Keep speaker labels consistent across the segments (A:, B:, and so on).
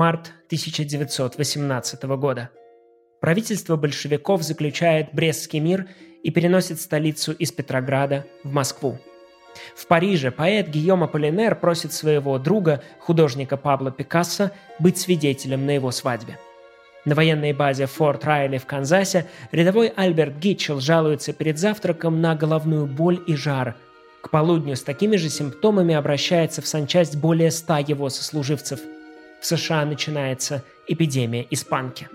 A: Март 1918 года. Правительство большевиков заключает Брестский мир и переносит столицу из Петрограда в Москву. В Париже поэт Гийом Аполлинер просит своего друга, художника Пабло Пикассо, быть свидетелем на его свадьбе. На военной базе Форт Райли в Канзасе рядовой Альберт Гитчелл жалуется перед завтраком на головную боль и жар. К полудню с такими же симптомами обращается в санчасть более ста его сослуживцев. В США начинается эпидемия испанки.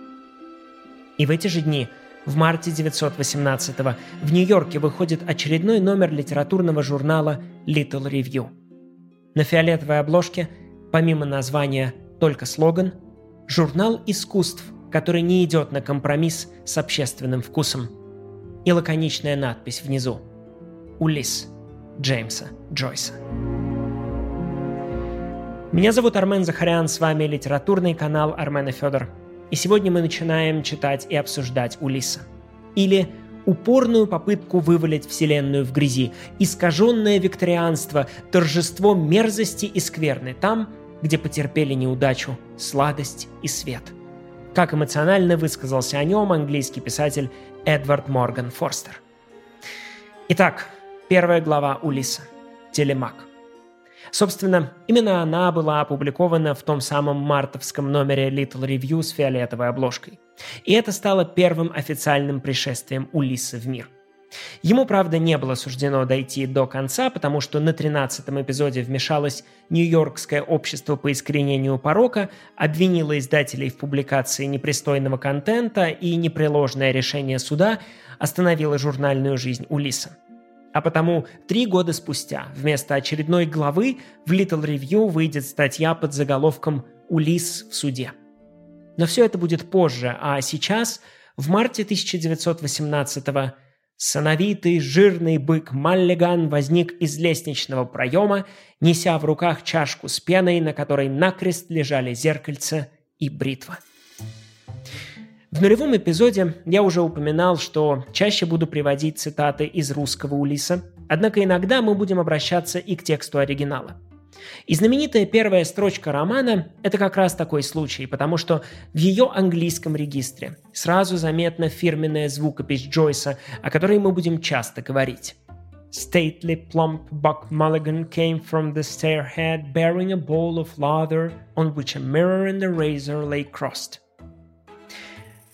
A: И в эти же дни – в марте 1918 в Нью-Йорке выходит очередной номер литературного журнала Little Review. На фиолетовой обложке, помимо названия только слоган, журнал искусств, который не идет на компромисс с общественным вкусом. И лаконичная надпись внизу. Улис Джеймса Джойса. Меня зовут Армен Захарян, с вами литературный канал Армена Федор – и сегодня мы начинаем читать и обсуждать Улиса. Или упорную попытку вывалить Вселенную в грязи, искаженное викторианство, торжество мерзости и скверны там, где потерпели неудачу, сладость и свет. Как эмоционально высказался о нем английский писатель Эдвард Морган Форстер. Итак, первая глава Улиса. Телемак. Собственно, именно она была опубликована в том самом мартовском номере Little Review с фиолетовой обложкой. И это стало первым официальным пришествием Улисса в мир. Ему, правда, не было суждено дойти до конца, потому что на 13-м эпизоде вмешалось Нью-Йоркское общество по искоренению порока, обвинило издателей в публикации непристойного контента и непреложное решение суда остановило журнальную жизнь Улиса. А потому три года спустя вместо очередной главы в Little Review выйдет статья под заголовком «Улис в суде». Но все это будет позже, а сейчас, в марте 1918-го, сановитый жирный бык Маллиган возник из лестничного проема, неся в руках чашку с пеной, на которой накрест лежали зеркальце и бритва. В нулевом эпизоде я уже упоминал, что чаще буду приводить цитаты из русского Улиса, однако иногда мы будем обращаться и к тексту оригинала. И знаменитая первая строчка романа – это как раз такой случай, потому что в ее английском регистре сразу заметна фирменная звукопись Джойса, о которой мы будем часто говорить. Stately plump Buck Mulligan came from the stairhead bearing a bowl of lather on which a mirror and a razor lay crossed –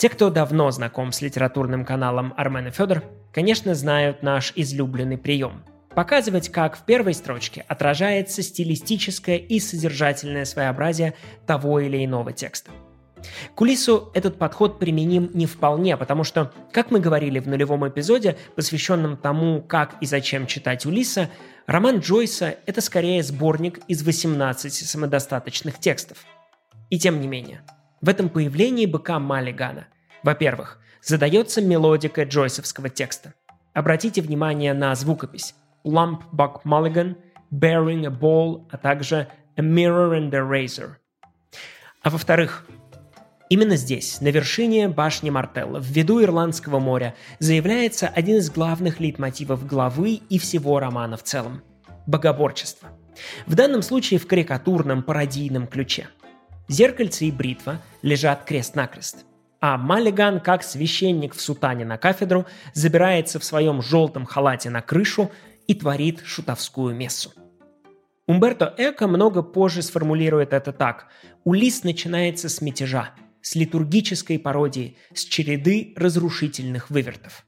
A: те, кто давно знаком с литературным каналом Армен и Федор, конечно, знают наш излюбленный прием – показывать, как в первой строчке отражается стилистическое и содержательное своеобразие того или иного текста. К Улису этот подход применим не вполне, потому что, как мы говорили в нулевом эпизоде, посвященном тому, как и зачем читать Улиса, роман Джойса – это скорее сборник из 18 самодостаточных текстов. И тем не менее – в этом появлении быка Маллигана, во-первых, задается мелодика джойсовского текста. Обратите внимание на звукопись. Lump Buck Mulligan, Bearing a Ball, а также A Mirror and a Razor. А во-вторых, Именно здесь, на вершине башни Мартелла, в виду Ирландского моря, заявляется один из главных лейтмотивов главы и всего романа в целом – богоборчество. В данном случае в карикатурном, пародийном ключе – Зеркальце и бритва лежат крест-накрест. А Маллиган, как священник в сутане на кафедру, забирается в своем желтом халате на крышу и творит шутовскую мессу. Умберто Эко много позже сформулирует это так. Улис начинается с мятежа, с литургической пародии, с череды разрушительных вывертов.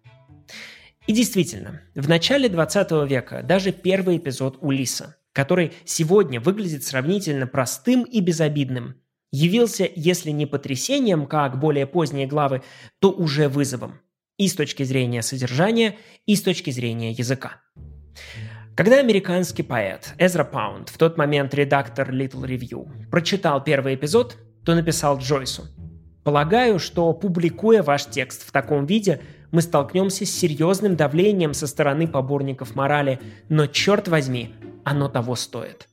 A: И действительно, в начале 20 века даже первый эпизод Улиса, который сегодня выглядит сравнительно простым и безобидным, явился, если не потрясением, как более поздние главы, то уже вызовом. И с точки зрения содержания, и с точки зрения языка. Когда американский поэт Эзра Паунд, в тот момент редактор Little Review, прочитал первый эпизод, то написал Джойсу «Полагаю, что, публикуя ваш текст в таком виде, мы столкнемся с серьезным давлением со стороны поборников морали, но, черт возьми, оно того стоит».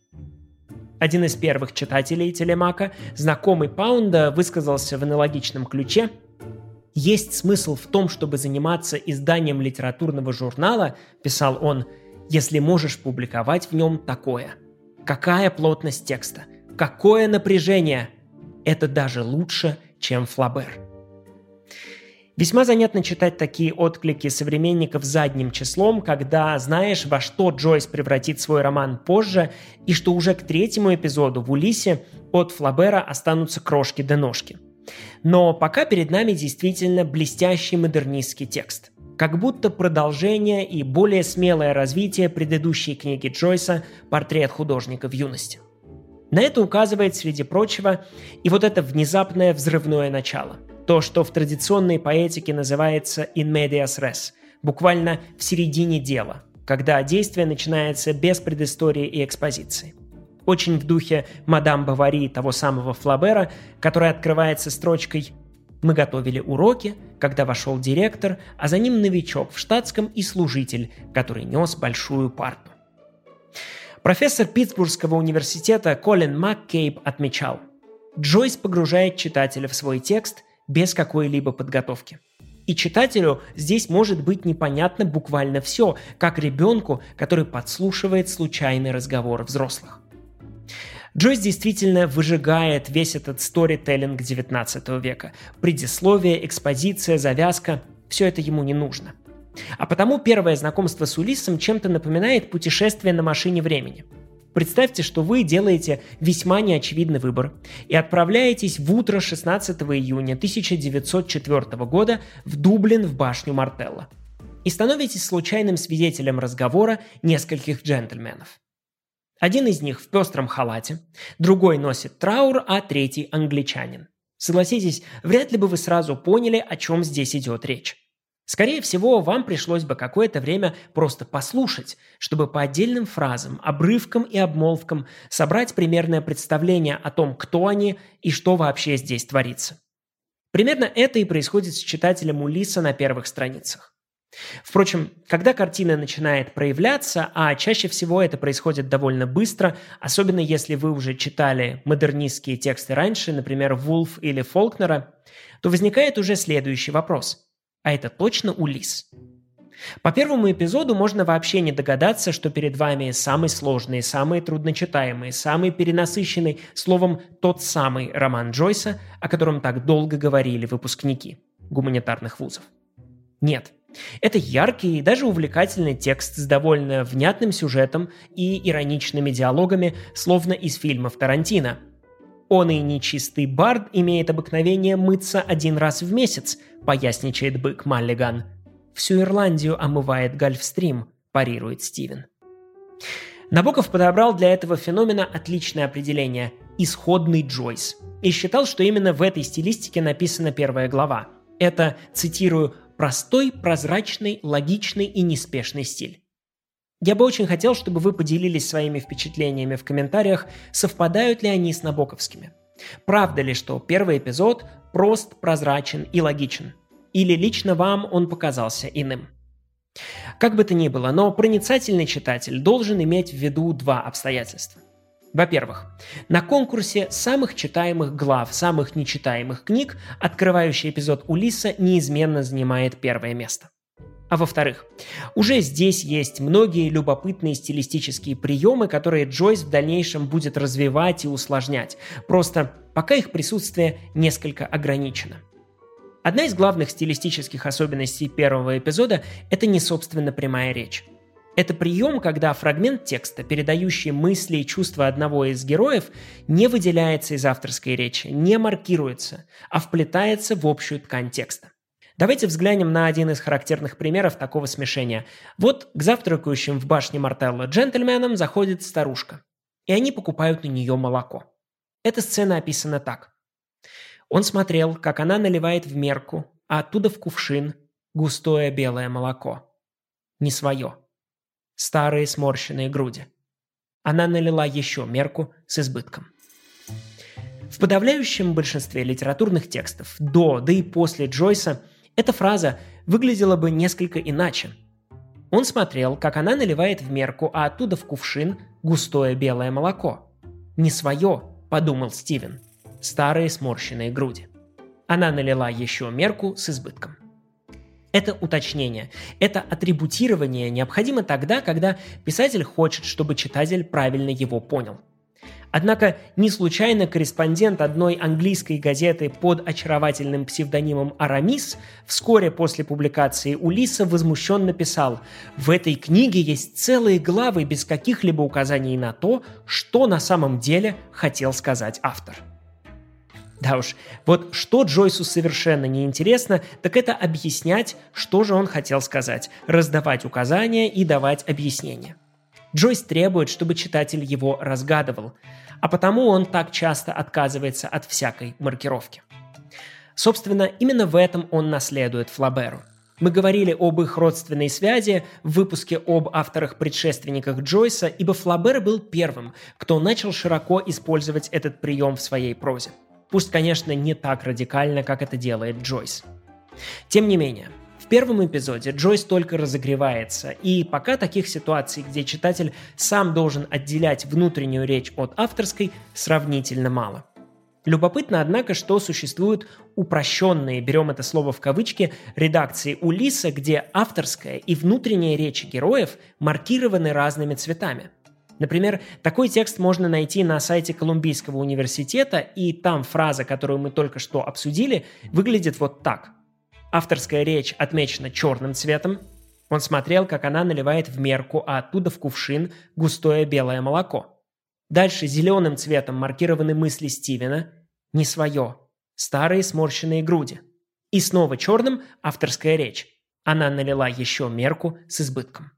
A: Один из первых читателей Телемака, знакомый Паунда, высказался в аналогичном ключе. «Есть смысл в том, чтобы заниматься изданием литературного журнала, — писал он, — если можешь публиковать в нем такое. Какая плотность текста? Какое напряжение? это даже лучше, чем Флабер. Весьма занятно читать такие отклики современников задним числом, когда знаешь, во что Джойс превратит свой роман позже, и что уже к третьему эпизоду в Улисе от Флабера останутся крошки до ножки. Но пока перед нами действительно блестящий модернистский текст. Как будто продолжение и более смелое развитие предыдущей книги Джойса «Портрет художника в юности». На это указывает, среди прочего, и вот это внезапное взрывное начало – то, что в традиционной поэтике называется in medias res, буквально в середине дела, когда действие начинается без предыстории и экспозиции. Очень в духе «Мадам Бавари» того самого Флабера, который открывается строчкой «Мы готовили уроки, когда вошел директор, а за ним новичок в штатском и служитель, который нес большую парту». Профессор Питтсбургского университета Колин Маккейб отмечал, Джойс погружает читателя в свой текст – без какой-либо подготовки. И читателю здесь может быть непонятно буквально все, как ребенку, который подслушивает случайный разговор взрослых. Джойс действительно выжигает весь этот сторителлинг 19 века. Предисловие, экспозиция, завязка – все это ему не нужно. А потому первое знакомство с Улиссом чем-то напоминает путешествие на машине времени – Представьте, что вы делаете весьма неочевидный выбор и отправляетесь в утро 16 июня 1904 года в Дублин в башню Мартелла и становитесь случайным свидетелем разговора нескольких джентльменов. Один из них в пестром халате, другой носит траур, а третий англичанин. Согласитесь, вряд ли бы вы сразу поняли, о чем здесь идет речь. Скорее всего, вам пришлось бы какое-то время просто послушать, чтобы по отдельным фразам, обрывкам и обмолвкам собрать примерное представление о том, кто они и что вообще здесь творится. Примерно это и происходит с читателем Улиса на первых страницах. Впрочем, когда картина начинает проявляться, а чаще всего это происходит довольно быстро, особенно если вы уже читали модернистские тексты раньше, например, Вулф или Фолкнера, то возникает уже следующий вопрос – а это точно Улис. По первому эпизоду можно вообще не догадаться, что перед вами самый сложный, самый трудночитаемый, самый перенасыщенный, словом, тот самый роман Джойса, о котором так долго говорили выпускники гуманитарных вузов. Нет, это яркий и даже увлекательный текст с довольно внятным сюжетом и ироничными диалогами, словно из фильмов Тарантино – он и нечистый бард имеет обыкновение мыться один раз в месяц, поясничает бык Маллиган. Всю Ирландию омывает Гольфстрим, парирует Стивен. Набоков подобрал для этого феномена отличное определение – исходный Джойс. И считал, что именно в этой стилистике написана первая глава. Это, цитирую, «простой, прозрачный, логичный и неспешный стиль». Я бы очень хотел, чтобы вы поделились своими впечатлениями в комментариях, совпадают ли они с набоковскими. Правда ли, что первый эпизод прост, прозрачен и логичен? Или лично вам он показался иным? Как бы то ни было, но проницательный читатель должен иметь в виду два обстоятельства. Во-первых, на конкурсе самых читаемых глав, самых нечитаемых книг открывающий эпизод Улиса неизменно занимает первое место – а во-вторых, уже здесь есть многие любопытные стилистические приемы, которые Джойс в дальнейшем будет развивать и усложнять. Просто пока их присутствие несколько ограничено. Одна из главных стилистических особенностей первого эпизода – это не собственно прямая речь. Это прием, когда фрагмент текста, передающий мысли и чувства одного из героев, не выделяется из авторской речи, не маркируется, а вплетается в общую ткань текста. Давайте взглянем на один из характерных примеров такого смешения. Вот к завтракающим в башне Мартелла джентльменам заходит старушка, и они покупают у нее молоко. Эта сцена описана так. Он смотрел, как она наливает в мерку, а оттуда в кувшин густое белое молоко. Не свое. Старые сморщенные груди. Она налила еще мерку с избытком. В подавляющем большинстве литературных текстов до, да и после Джойса – эта фраза выглядела бы несколько иначе. Он смотрел, как она наливает в мерку, а оттуда в кувшин густое белое молоко. «Не свое», – подумал Стивен. Старые сморщенные груди. Она налила еще мерку с избытком. Это уточнение, это атрибутирование необходимо тогда, когда писатель хочет, чтобы читатель правильно его понял. Однако не случайно корреспондент одной английской газеты под очаровательным псевдонимом Арамис вскоре после публикации Улиса возмущенно писал «В этой книге есть целые главы без каких-либо указаний на то, что на самом деле хотел сказать автор». Да уж, вот что Джойсу совершенно не интересно, так это объяснять, что же он хотел сказать, раздавать указания и давать объяснения. Джойс требует, чтобы читатель его разгадывал, а потому он так часто отказывается от всякой маркировки. Собственно, именно в этом он наследует Флаберу. Мы говорили об их родственной связи в выпуске об авторах-предшественниках Джойса, ибо Флабер был первым, кто начал широко использовать этот прием в своей прозе. Пусть, конечно, не так радикально, как это делает Джойс. Тем не менее, первом эпизоде Джойс только разогревается, и пока таких ситуаций, где читатель сам должен отделять внутреннюю речь от авторской, сравнительно мало. Любопытно, однако, что существуют упрощенные, берем это слово в кавычки, редакции Улиса, где авторская и внутренняя речи героев маркированы разными цветами. Например, такой текст можно найти на сайте Колумбийского университета, и там фраза, которую мы только что обсудили, выглядит вот так – Авторская речь отмечена черным цветом. Он смотрел, как она наливает в мерку, а оттуда в кувшин густое белое молоко. Дальше зеленым цветом маркированы мысли Стивена. Не свое. Старые сморщенные груди. И снова черным авторская речь. Она налила еще мерку с избытком.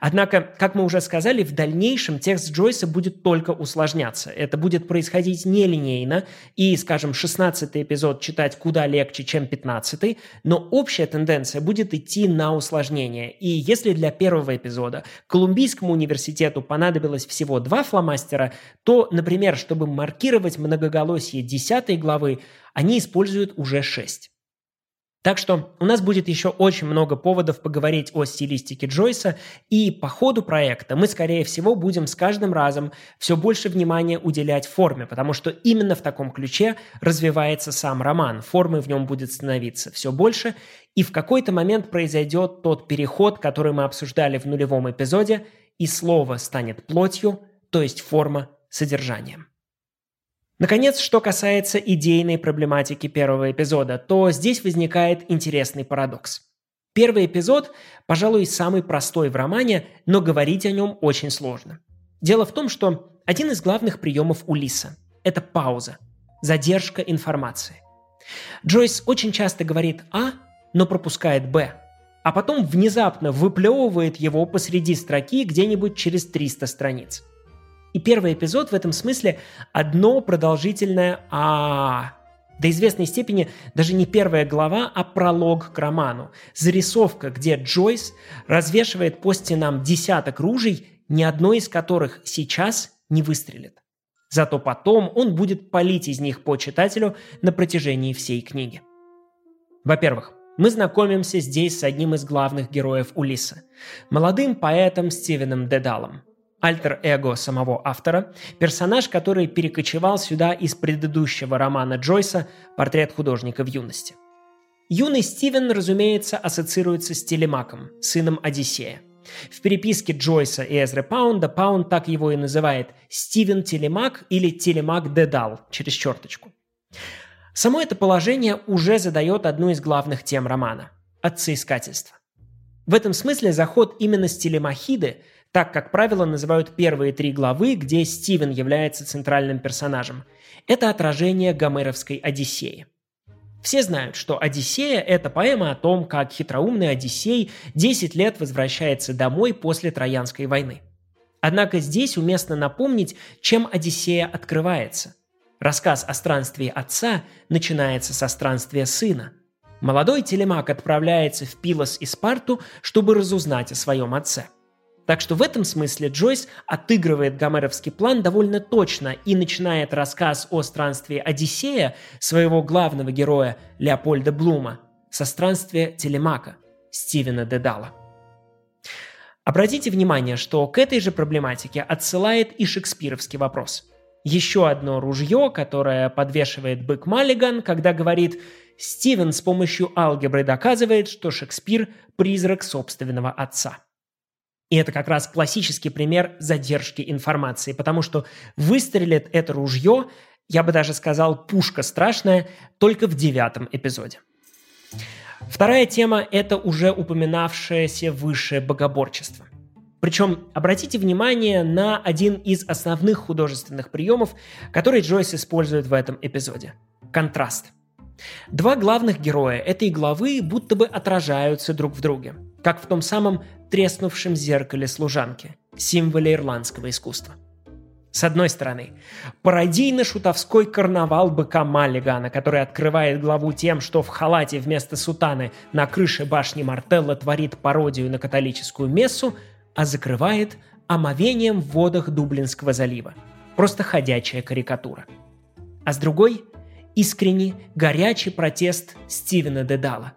A: Однако, как мы уже сказали, в дальнейшем текст Джойса будет только усложняться. Это будет происходить нелинейно, и, скажем, 16 эпизод читать куда легче, чем 15, но общая тенденция будет идти на усложнение. И если для первого эпизода Колумбийскому университету понадобилось всего два фломастера, то, например, чтобы маркировать многоголосие 10 главы, они используют уже 6. Так что у нас будет еще очень много поводов поговорить о стилистике Джойса, и по ходу проекта мы, скорее всего, будем с каждым разом все больше внимания уделять форме, потому что именно в таком ключе развивается сам роман. Формы в нем будет становиться все больше, и в какой-то момент произойдет тот переход, который мы обсуждали в нулевом эпизоде, и слово станет плотью, то есть форма содержанием. Наконец, что касается идейной проблематики первого эпизода, то здесь возникает интересный парадокс. Первый эпизод, пожалуй, самый простой в романе, но говорить о нем очень сложно. Дело в том, что один из главных приемов Улиса – это пауза, задержка информации. Джойс очень часто говорит «А», но пропускает «Б», а потом внезапно выплевывает его посреди строки где-нибудь через 300 страниц – и первый эпизод в этом смысле одно продолжительное а до известной степени даже не первая глава, а пролог к роману. Зарисовка, где Джойс развешивает по стенам десяток ружей, ни одно из которых сейчас не выстрелит. Зато потом он будет палить из них по читателю на протяжении всей книги. Во-первых, мы знакомимся здесь с одним из главных героев Улиса – молодым поэтом Стивеном Дедалом – альтер-эго самого автора, персонаж, который перекочевал сюда из предыдущего романа Джойса «Портрет художника в юности». Юный Стивен, разумеется, ассоциируется с Телемаком, сыном Одиссея. В переписке Джойса и Эзры Паунда Паунд так его и называет Стивен Телемак или Телемак Дедал через черточку. Само это положение уже задает одну из главных тем романа – отцеискательство. В этом смысле заход именно с Телемахиды так, как правило, называют первые три главы, где Стивен является центральным персонажем. Это отражение гомеровской Одиссеи. Все знают, что «Одиссея» — это поэма о том, как хитроумный Одиссей 10 лет возвращается домой после Троянской войны. Однако здесь уместно напомнить, чем Одиссея открывается. Рассказ о странстве отца начинается со странствия сына. Молодой телемак отправляется в Пилос и Спарту, чтобы разузнать о своем отце – так что в этом смысле Джойс отыгрывает гомеровский план довольно точно и начинает рассказ о странстве Одиссея, своего главного героя Леопольда Блума, со странствия Телемака Стивена Дедала. Обратите внимание, что к этой же проблематике отсылает и шекспировский вопрос. Еще одно ружье, которое подвешивает бык Маллиган, когда говорит «Стивен с помощью алгебры доказывает, что Шекспир – призрак собственного отца». И это как раз классический пример задержки информации, потому что выстрелит это ружье, я бы даже сказал, пушка страшная, только в девятом эпизоде. Вторая тема – это уже упоминавшееся выше богоборчество. Причем обратите внимание на один из основных художественных приемов, который Джойс использует в этом эпизоде – контраст. Два главных героя этой главы будто бы отражаются друг в друге, как в том самом треснувшем зеркале служанки, символе ирландского искусства. С одной стороны, пародийно-шутовской карнавал быка Маллигана, который открывает главу тем, что в халате вместо сутаны на крыше башни Мартелла творит пародию на католическую мессу, а закрывает омовением в водах Дублинского залива. Просто ходячая карикатура. А с другой – искренний, горячий протест Стивена Дедала.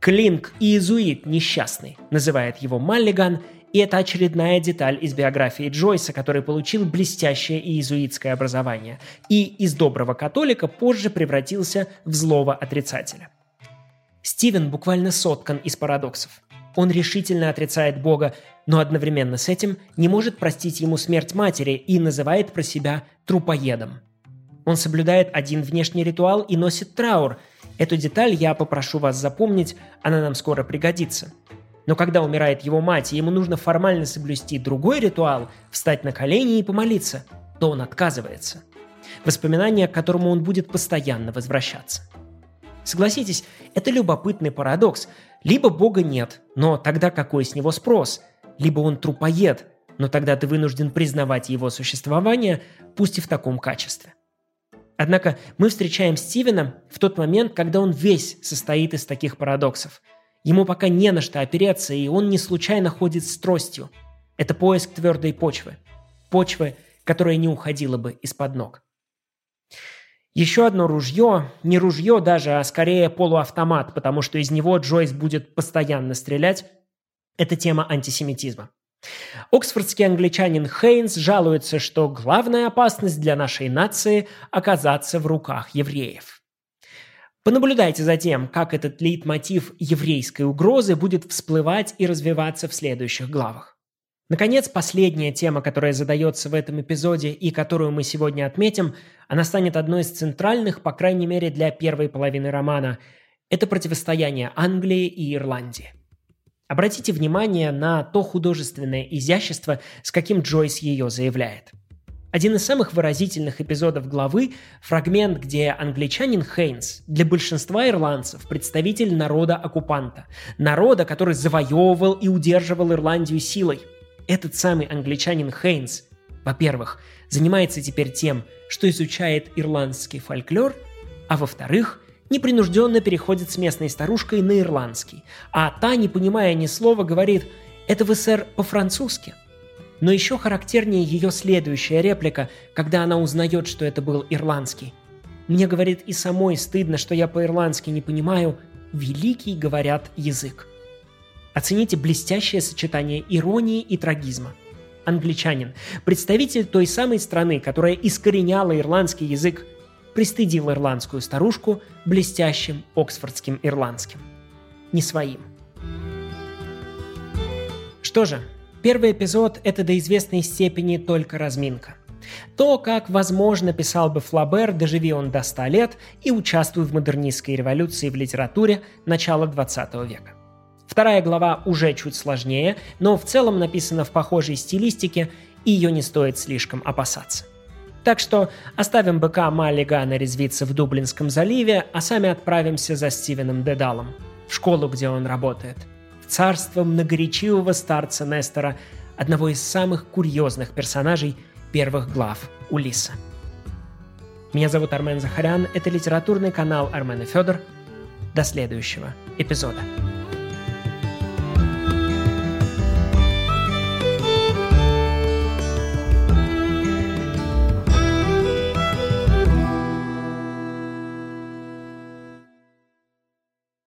A: «Клинк и иезуит несчастный», называет его Маллиган – и это очередная деталь из биографии Джойса, который получил блестящее иезуитское образование и из доброго католика позже превратился в злого отрицателя. Стивен буквально соткан из парадоксов. Он решительно отрицает Бога, но одновременно с этим не может простить ему смерть матери и называет про себя трупоедом. Он соблюдает один внешний ритуал и носит траур. Эту деталь я попрошу вас запомнить, она нам скоро пригодится – но когда умирает его мать, и ему нужно формально соблюсти другой ритуал, встать на колени и помолиться, то он отказывается. Воспоминание, к которому он будет постоянно возвращаться. Согласитесь, это любопытный парадокс. Либо Бога нет, но тогда какой с него спрос? Либо он трупоед, но тогда ты вынужден признавать его существование, пусть и в таком качестве. Однако мы встречаем Стивена в тот момент, когда он весь состоит из таких парадоксов – Ему пока не на что опереться, и он не случайно ходит с тростью. Это поиск твердой почвы. Почвы, которая не уходила бы из-под ног. Еще одно ружье, не ружье даже, а скорее полуавтомат, потому что из него Джойс будет постоянно стрелять, это тема антисемитизма. Оксфордский англичанин Хейнс жалуется, что главная опасность для нашей нации – оказаться в руках евреев – Понаблюдайте за тем, как этот лейтмотив еврейской угрозы будет всплывать и развиваться в следующих главах. Наконец, последняя тема, которая задается в этом эпизоде и которую мы сегодня отметим, она станет одной из центральных, по крайней мере, для первой половины романа. Это противостояние Англии и Ирландии. Обратите внимание на то художественное изящество, с каким Джойс ее заявляет – один из самых выразительных эпизодов главы – фрагмент, где англичанин Хейнс для большинства ирландцев представитель народа-оккупанта, народа, который завоевывал и удерживал Ирландию силой. Этот самый англичанин Хейнс, во-первых, занимается теперь тем, что изучает ирландский фольклор, а во-вторых, непринужденно переходит с местной старушкой на ирландский, а та, не понимая ни слова, говорит «Это вы, сэр, по-французски?» Но еще характернее ее следующая реплика, когда она узнает, что это был ирландский. Мне, говорит, и самой стыдно, что я по-ирландски не понимаю. Великий, говорят, язык. Оцените блестящее сочетание иронии и трагизма. Англичанин, представитель той самой страны, которая искореняла ирландский язык, пристыдил ирландскую старушку блестящим оксфордским ирландским. Не своим. Что же, Первый эпизод – это до известной степени только разминка. То, как, возможно, писал бы Флабер, доживи он до 100 лет и участвуя в модернистской революции в литературе начала 20 века. Вторая глава уже чуть сложнее, но в целом написана в похожей стилистике, и ее не стоит слишком опасаться. Так что оставим быка Маллигана резвиться в Дублинском заливе, а сами отправимся за Стивеном Дедалом, в школу, где он работает – царство многоречивого старца Нестора, одного из самых курьезных персонажей первых глав Улиса. Меня зовут Армен Захарян, это литературный канал Армен и Федор. До следующего эпизода.